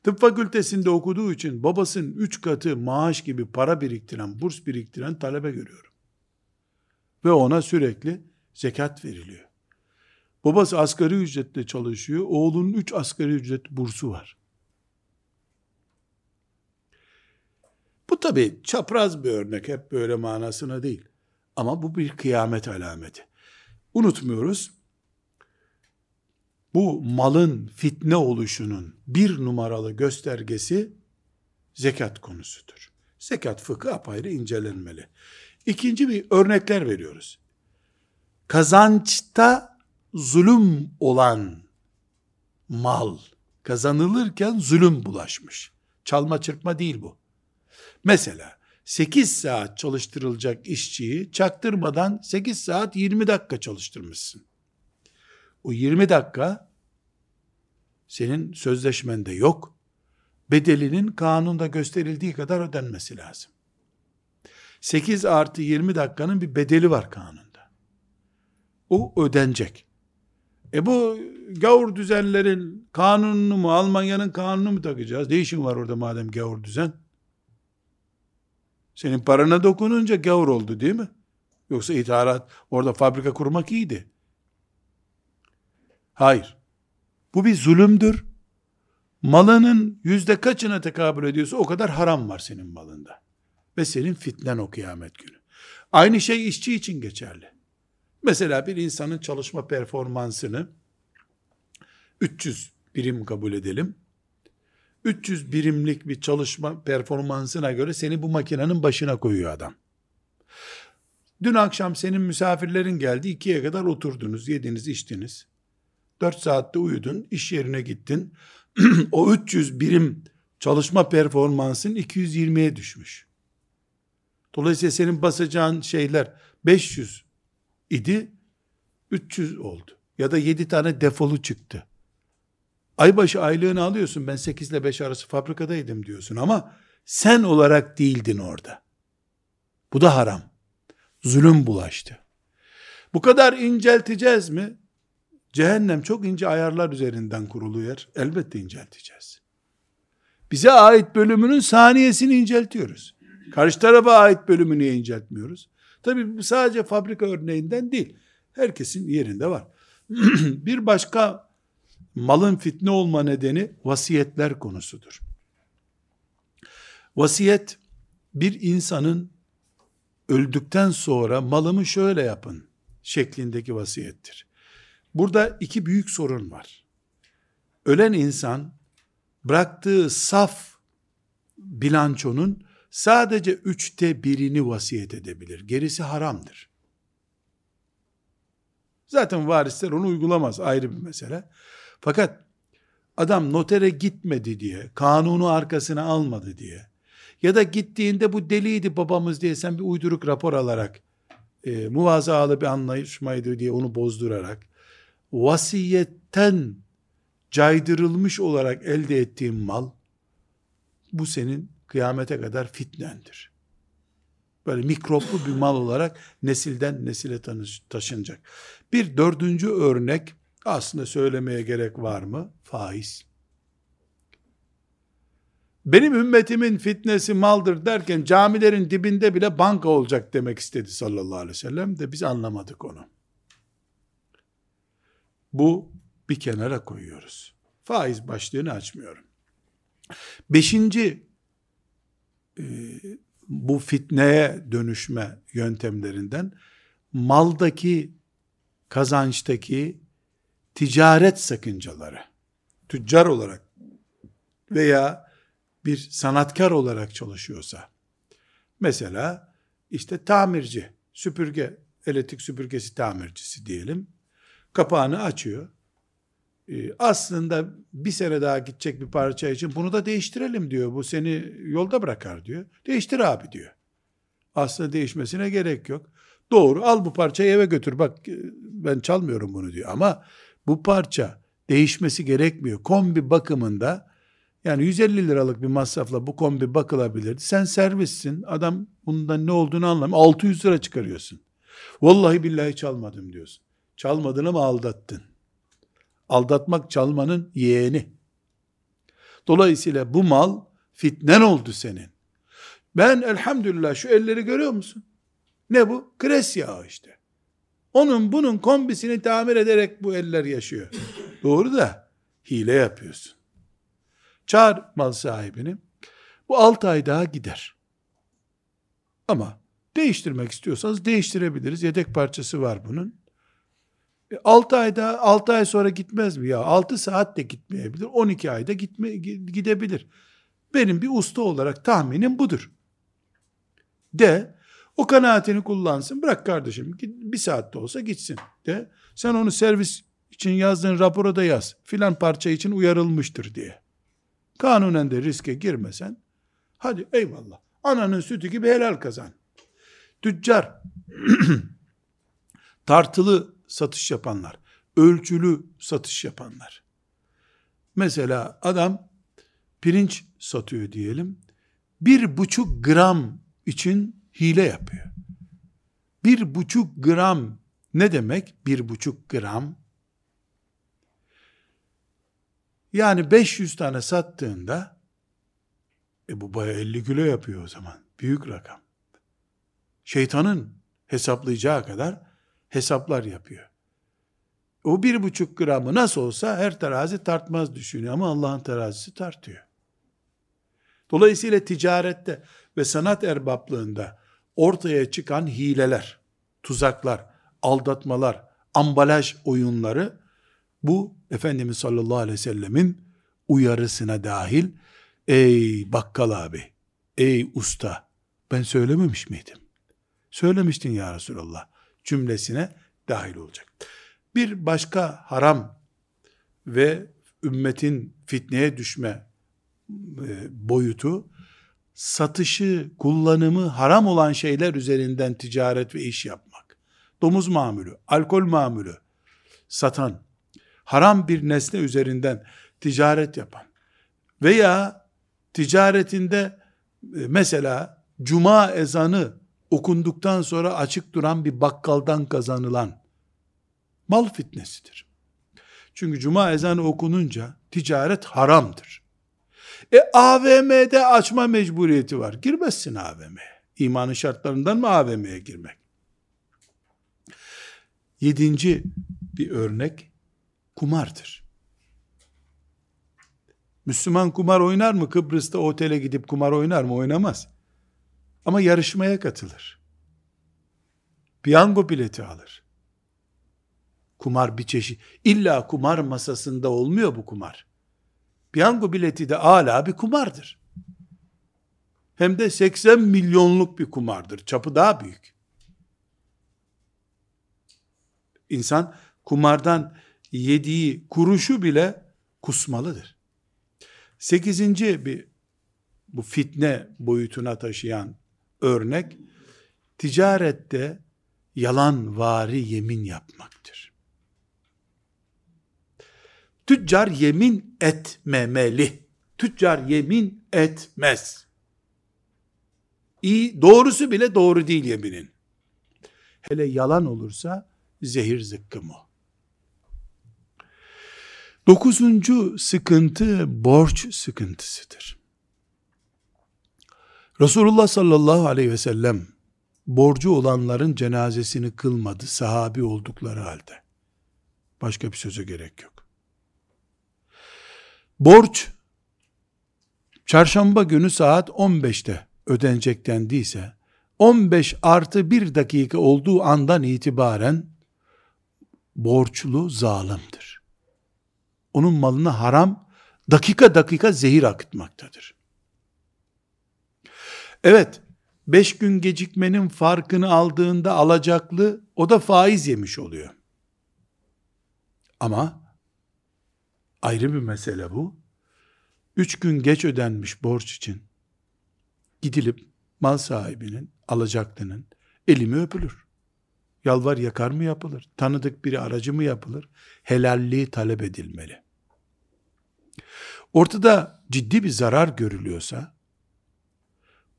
Tıp fakültesinde okuduğu için babasının üç katı maaş gibi para biriktiren, burs biriktiren talebe görüyorum. Ve ona sürekli zekat veriliyor. Babası asgari ücretle çalışıyor. Oğlunun üç asgari ücret bursu var. Bu tabi çapraz bir örnek. Hep böyle manasına değil. Ama bu bir kıyamet alameti. Unutmuyoruz. Bu malın fitne oluşunun bir numaralı göstergesi zekat konusudur. Zekat fıkı apayrı incelenmeli. İkinci bir örnekler veriyoruz. Kazançta zulüm olan mal kazanılırken zulüm bulaşmış. Çalma çırpma değil bu. Mesela 8 saat çalıştırılacak işçiyi çaktırmadan 8 saat 20 dakika çalıştırmışsın. O 20 dakika senin sözleşmende yok. Bedelinin kanunda gösterildiği kadar ödenmesi lazım. 8 artı 20 dakikanın bir bedeli var kanunda. O ödenecek. E bu gavur düzenlerin kanununu mu, Almanya'nın kanunu mu takacağız? Ne işin var orada madem gavur düzen? Senin parana dokununca gavur oldu değil mi? Yoksa ithalat, orada fabrika kurmak iyiydi. Hayır. Bu bir zulümdür. Malının yüzde kaçına tekabül ediyorsa o kadar haram var senin malında. Ve senin fitnen o kıyamet günü. Aynı şey işçi için geçerli. Mesela bir insanın çalışma performansını 300 birim kabul edelim. 300 birimlik bir çalışma performansına göre seni bu makinenin başına koyuyor adam. Dün akşam senin misafirlerin geldi, ikiye kadar oturdunuz, yediniz, içtiniz. 4 saatte uyudun, iş yerine gittin. o 300 birim çalışma performansın 220'ye düşmüş. Dolayısıyla senin basacağın şeyler 500 idi, 300 oldu. Ya da 7 tane defolu çıktı. Aybaşı aylığını alıyorsun, ben 8 ile 5 arası fabrikadaydım diyorsun ama sen olarak değildin orada. Bu da haram. Zulüm bulaştı. Bu kadar incelteceğiz mi? Cehennem çok ince ayarlar üzerinden kuruluyor. Elbette incelteceğiz. Bize ait bölümünün saniyesini inceltiyoruz. Karşı tarafa ait bölümünü niye inceltmiyoruz? Tabii sadece fabrika örneğinden değil. Herkesin yerinde var. bir başka malın fitne olma nedeni vasiyetler konusudur. Vasiyet bir insanın öldükten sonra malımı şöyle yapın şeklindeki vasiyettir. Burada iki büyük sorun var. Ölen insan bıraktığı saf bilançonun sadece üçte birini vasiyet edebilir. Gerisi haramdır. Zaten varisler onu uygulamaz ayrı bir mesele. Fakat adam notere gitmedi diye, kanunu arkasına almadı diye ya da gittiğinde bu deliydi babamız diye sen bir uyduruk rapor alarak e, muvazalı bir anlaşmaydı diye onu bozdurarak vasiyetten caydırılmış olarak elde ettiğin mal bu senin kıyamete kadar fitnendir. Böyle mikroplu bir mal olarak nesilden nesile taşınacak. Bir dördüncü örnek aslında söylemeye gerek var mı? Faiz. Benim ümmetimin fitnesi maldır derken camilerin dibinde bile banka olacak demek istedi sallallahu aleyhi ve sellem de biz anlamadık onu. Bu bir kenara koyuyoruz. Faiz başlığını açmıyorum. Beşinci e, bu fitneye dönüşme yöntemlerinden maldaki kazançtaki ticaret sakıncaları tüccar olarak veya bir sanatkar olarak çalışıyorsa mesela işte tamirci süpürge elektrik süpürgesi tamircisi diyelim kapağını açıyor. Ee, aslında bir sene daha gidecek bir parça için bunu da değiştirelim diyor. Bu seni yolda bırakar diyor. Değiştir abi diyor. Aslında değişmesine gerek yok. Doğru al bu parçayı eve götür bak e, ben çalmıyorum bunu diyor. Ama bu parça değişmesi gerekmiyor. Kombi bakımında yani 150 liralık bir masrafla bu kombi bakılabilirdi. Sen servissin. Adam bundan ne olduğunu anlamıyor. 600 lira çıkarıyorsun. Vallahi billahi çalmadım diyorsun. Çalmadın ama aldattın. Aldatmak çalmanın yeğeni. Dolayısıyla bu mal fitnen oldu senin. Ben elhamdülillah şu elleri görüyor musun? Ne bu? Kres yağı işte. Onun bunun kombisini tamir ederek bu eller yaşıyor. Doğru da hile yapıyorsun. Çağır mal sahibini. Bu 6 ay daha gider. Ama değiştirmek istiyorsanız değiştirebiliriz. Yedek parçası var bunun. 6 e, ayda 6 ay sonra gitmez mi ya? 6 saat de gitmeyebilir. 12 ayda gitme, gidebilir. Benim bir usta olarak tahminim budur. De o kanaatini kullansın. Bırak kardeşim bir saatte olsa gitsin. De sen onu servis için yazdığın rapora da yaz. Filan parça için uyarılmıştır diye. Kanunen de riske girmesen hadi eyvallah. Ananın sütü gibi helal kazan. Tüccar tartılı satış yapanlar, ölçülü satış yapanlar. Mesela adam pirinç satıyor diyelim. Bir buçuk gram için hile yapıyor. Bir buçuk gram ne demek? Bir buçuk gram. Yani 500 tane sattığında e bu baya 50 kilo yapıyor o zaman. Büyük rakam. Şeytanın hesaplayacağı kadar hesaplar yapıyor. O bir buçuk gramı nasıl olsa her terazi tartmaz düşünüyor ama Allah'ın terazisi tartıyor. Dolayısıyla ticarette ve sanat erbaplığında ortaya çıkan hileler, tuzaklar, aldatmalar, ambalaj oyunları bu Efendimiz sallallahu aleyhi ve sellemin uyarısına dahil ey bakkal abi, ey usta ben söylememiş miydim? Söylemiştin ya Resulallah cümlesine dahil olacak. Bir başka haram ve ümmetin fitneye düşme e, boyutu satışı, kullanımı haram olan şeyler üzerinden ticaret ve iş yapmak. Domuz mamülü, alkol mamülü satan, haram bir nesne üzerinden ticaret yapan veya ticaretinde e, mesela cuma ezanı okunduktan sonra açık duran bir bakkaldan kazanılan mal fitnesidir. Çünkü cuma ezanı okununca ticaret haramdır. E AVM'de açma mecburiyeti var. Girmezsin AVM'ye. İmanın şartlarından mı AVM'ye girmek? Yedinci bir örnek kumardır. Müslüman kumar oynar mı? Kıbrıs'ta otele gidip kumar oynar mı? Oynamaz. Ama yarışmaya katılır. Piyango bileti alır. Kumar bir çeşit. İlla kumar masasında olmuyor bu kumar. Piyango bileti de ala bir kumardır. Hem de 80 milyonluk bir kumardır. Çapı daha büyük. İnsan kumardan yediği kuruşu bile kusmalıdır. Sekizinci bir bu fitne boyutuna taşıyan örnek ticarette yalan vari yemin yapmaktır. Tüccar yemin etmemeli. Tüccar yemin etmez. İyi, doğrusu bile doğru değil yeminin. Hele yalan olursa zehir zıkkım o. Dokuzuncu sıkıntı borç sıkıntısıdır. Resulullah sallallahu aleyhi ve sellem borcu olanların cenazesini kılmadı sahabi oldukları halde. Başka bir söze gerek yok. Borç çarşamba günü saat 15'te ödenecek dendiyse 15 artı 1 dakika olduğu andan itibaren borçlu zalimdir. Onun malına haram dakika dakika zehir akıtmaktadır. Evet, beş gün gecikmenin farkını aldığında alacaklı, o da faiz yemiş oluyor. Ama, ayrı bir mesele bu. Üç gün geç ödenmiş borç için, gidilip mal sahibinin, alacaklının elimi öpülür. Yalvar yakar mı yapılır? Tanıdık biri aracı mı yapılır? Helalliği talep edilmeli. Ortada ciddi bir zarar görülüyorsa,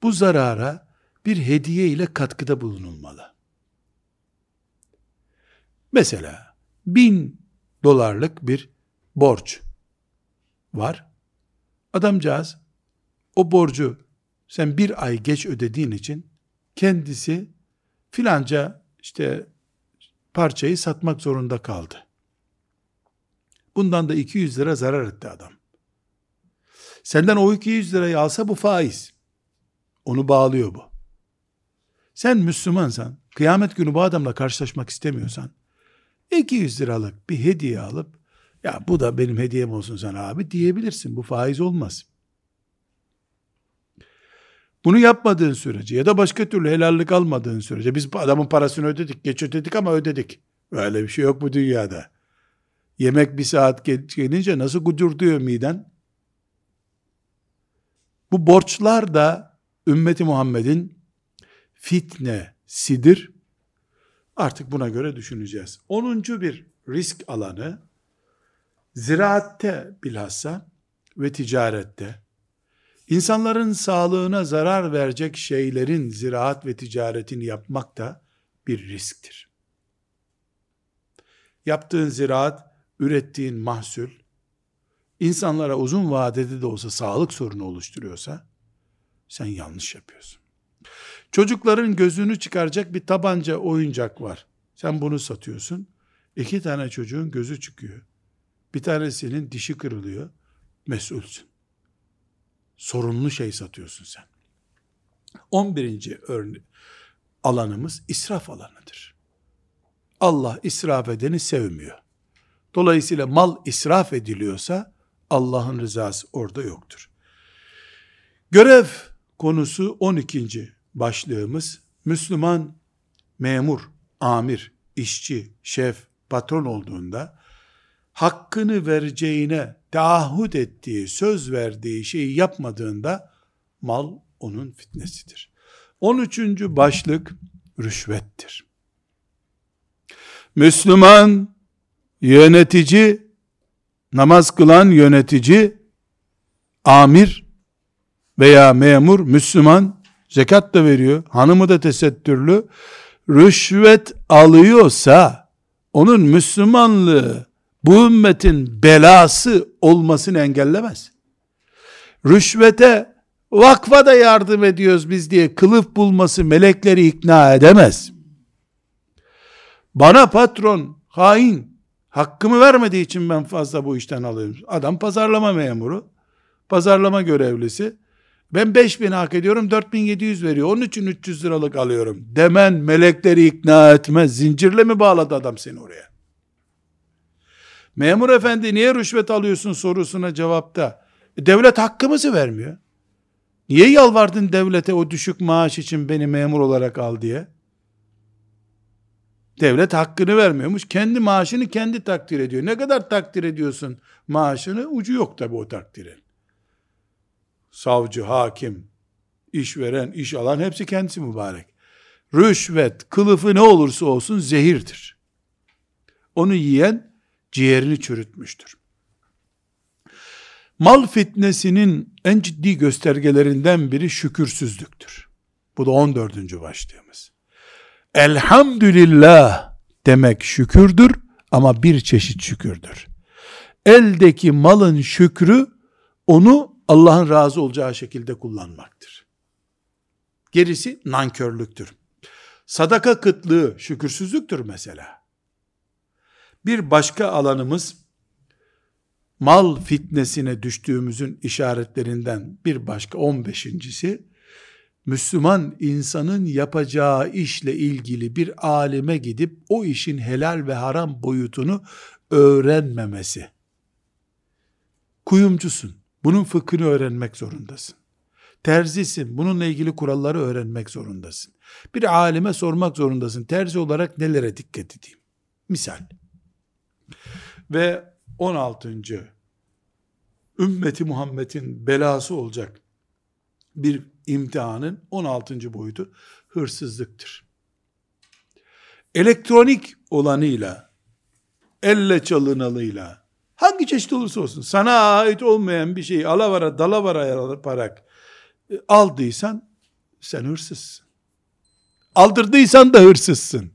bu zarara bir hediye ile katkıda bulunulmalı. Mesela bin dolarlık bir borç var. Adamcağız o borcu sen bir ay geç ödediğin için kendisi filanca işte parçayı satmak zorunda kaldı. Bundan da 200 lira zarar etti adam. Senden o 200 lirayı alsa bu faiz. Onu bağlıyor bu. Sen Müslümansan, kıyamet günü bu adamla karşılaşmak istemiyorsan, 200 liralık bir hediye alıp, ya bu da benim hediyem olsun sana abi diyebilirsin. Bu faiz olmaz. Bunu yapmadığın sürece ya da başka türlü helallik almadığın sürece biz adamın parasını ödedik, geç ödedik ama ödedik. Böyle bir şey yok bu dünyada. Yemek bir saat gelince nasıl gucurduyor miden? Bu borçlar da ümmeti Muhammed'in fitnesidir. Artık buna göre düşüneceğiz. Onuncu bir risk alanı, ziraatte bilhassa ve ticarette İnsanların sağlığına zarar verecek şeylerin ziraat ve ticaretini yapmak da bir risktir. Yaptığın ziraat, ürettiğin mahsul, insanlara uzun vadede de olsa sağlık sorunu oluşturuyorsa, sen yanlış yapıyorsun. Çocukların gözünü çıkaracak bir tabanca oyuncak var. Sen bunu satıyorsun. İki tane çocuğun gözü çıkıyor. Bir tanesinin dişi kırılıyor. Mesulsün. Sorunlu şey satıyorsun sen. 11. örne alanımız israf alanıdır. Allah israf edeni sevmiyor. Dolayısıyla mal israf ediliyorsa Allah'ın rızası orada yoktur. Görev konusu 12. başlığımız Müslüman memur, amir, işçi, şef, patron olduğunda hakkını vereceğine taahhüt ettiği, söz verdiği şeyi yapmadığında mal onun fitnesidir. 13. başlık rüşvettir. Müslüman yönetici, namaz kılan yönetici, amir veya memur, Müslüman, zekat da veriyor, hanımı da tesettürlü, rüşvet alıyorsa, onun Müslümanlığı, bu ümmetin belası olmasını engellemez. Rüşvete, vakfa da yardım ediyoruz biz diye kılıf bulması melekleri ikna edemez. Bana patron, hain, hakkımı vermediği için ben fazla bu işten alıyorum. Adam pazarlama memuru, pazarlama görevlisi. Ben 5000 hak ediyorum, 4700 veriyor. Onun için 300 liralık alıyorum. Demen melekleri ikna etmez. Zincirle mi bağladı adam seni oraya? Memur efendi niye rüşvet alıyorsun sorusuna cevapta. E, devlet hakkımızı vermiyor. Niye yalvardın devlete o düşük maaş için beni memur olarak al diye? Devlet hakkını vermiyormuş. Kendi maaşını kendi takdir ediyor. Ne kadar takdir ediyorsun maaşını? Ucu yok tabi o takdirin. Savcı, hakim, işveren, iş alan hepsi kendisi mübarek. Rüşvet, kılıfı ne olursa olsun zehirdir. Onu yiyen ciğerini çürütmüştür. Mal fitnesinin en ciddi göstergelerinden biri şükürsüzlüktür. Bu da 14. başlığımız. Elhamdülillah demek şükürdür ama bir çeşit şükürdür. Eldeki malın şükrü onu Allah'ın razı olacağı şekilde kullanmaktır. Gerisi nankörlüktür. Sadaka kıtlığı şükürsüzlüktür mesela. Bir başka alanımız mal fitnesine düştüğümüzün işaretlerinden bir başka 15.si Müslüman insanın yapacağı işle ilgili bir alime gidip o işin helal ve haram boyutunu öğrenmemesi. Kuyumcusun. Bunun fıkhını öğrenmek zorundasın. Terzisin. Bununla ilgili kuralları öğrenmek zorundasın. Bir alime sormak zorundasın. Terzi olarak nelere dikkat edeyim? Misal. Ve 16. Ümmeti Muhammed'in belası olacak bir imtihanın 16. boyutu hırsızlıktır. Elektronik olanıyla, elle çalınalıyla, hangi çeşit olursa olsun, sana ait olmayan bir şeyi alavara dalavara yaparak e, aldıysan, sen hırsızsın. Aldırdıysan da hırsızsın.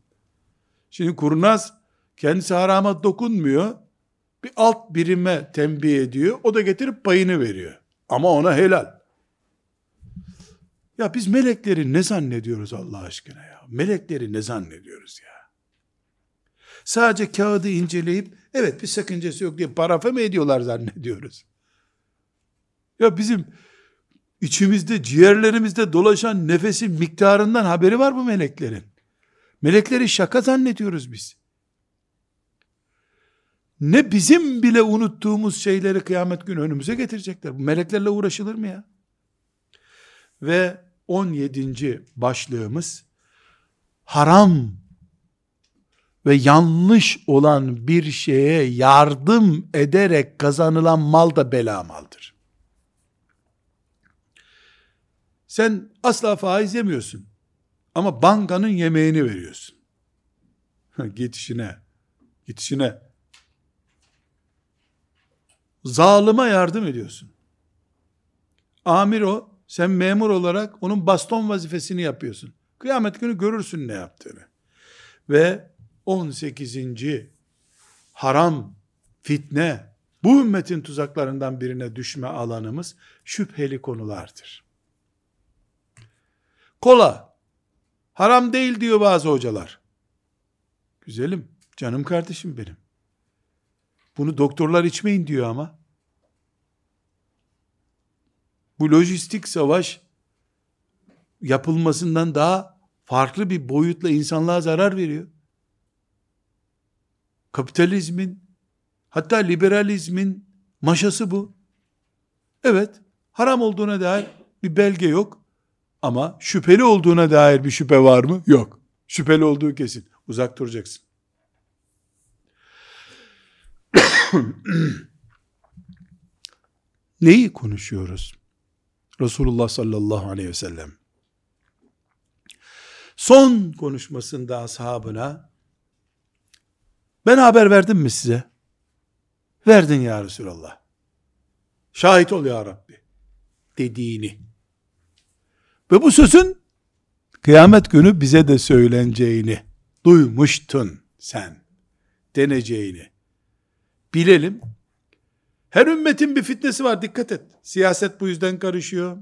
Şimdi kurnaz, kendisi harama dokunmuyor, bir alt birime tembih ediyor, o da getirip payını veriyor. Ama ona helal. Ya biz melekleri ne zannediyoruz Allah aşkına ya? Melekleri ne zannediyoruz ya? Sadece kağıdı inceleyip evet bir sakıncası yok diye parafe mi ediyorlar zannediyoruz? Ya bizim içimizde, ciğerlerimizde dolaşan nefesin miktarından haberi var bu meleklerin. Melekleri şaka zannediyoruz biz. Ne bizim bile unuttuğumuz şeyleri kıyamet günü önümüze getirecekler. Bu meleklerle uğraşılır mı ya? Ve 17. başlığımız haram ve yanlış olan bir şeye yardım ederek kazanılan mal da bela maldır. Sen asla faiz yemiyorsun. Ama bankanın yemeğini veriyorsun. git işine. Git. Zalıma yardım ediyorsun. Amir o. Sen memur olarak onun baston vazifesini yapıyorsun. Kıyamet günü görürsün ne yaptığını. Ve 18. haram, fitne, bu ümmetin tuzaklarından birine düşme alanımız şüpheli konulardır. Kola, haram değil diyor bazı hocalar. Güzelim, canım kardeşim benim. Bunu doktorlar içmeyin diyor ama. Bu lojistik savaş yapılmasından daha farklı bir boyutla insanlığa zarar veriyor. Kapitalizmin hatta liberalizmin maşası bu. Evet, haram olduğuna dair bir belge yok ama şüpheli olduğuna dair bir şüphe var mı? Yok. Şüpheli olduğu kesin. Uzak duracaksın. Neyi konuşuyoruz? Resulullah sallallahu aleyhi ve sellem son konuşmasında ashabına ben haber verdim mi size? Verdin ya Resulallah. Şahit ol ya Rabbi. Dediğini. Ve bu sözün kıyamet günü bize de söyleneceğini duymuştun sen. Deneceğini. Bilelim. Her ümmetin bir fitnesi var dikkat et. Siyaset bu yüzden karışıyor.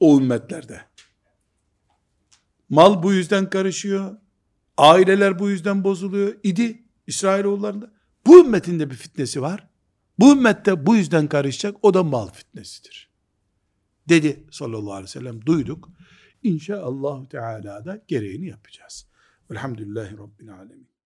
O ümmetlerde. Mal bu yüzden karışıyor. Aileler bu yüzden bozuluyor. İdi İsrailoğullarında. Bu ümmetin de bir fitnesi var. Bu ümmette bu yüzden karışacak. O da mal fitnesidir. Dedi sallallahu aleyhi ve sellem. Duyduk. İnşallah Teala da gereğini yapacağız. Velhamdülillahi Rabbil Alemin.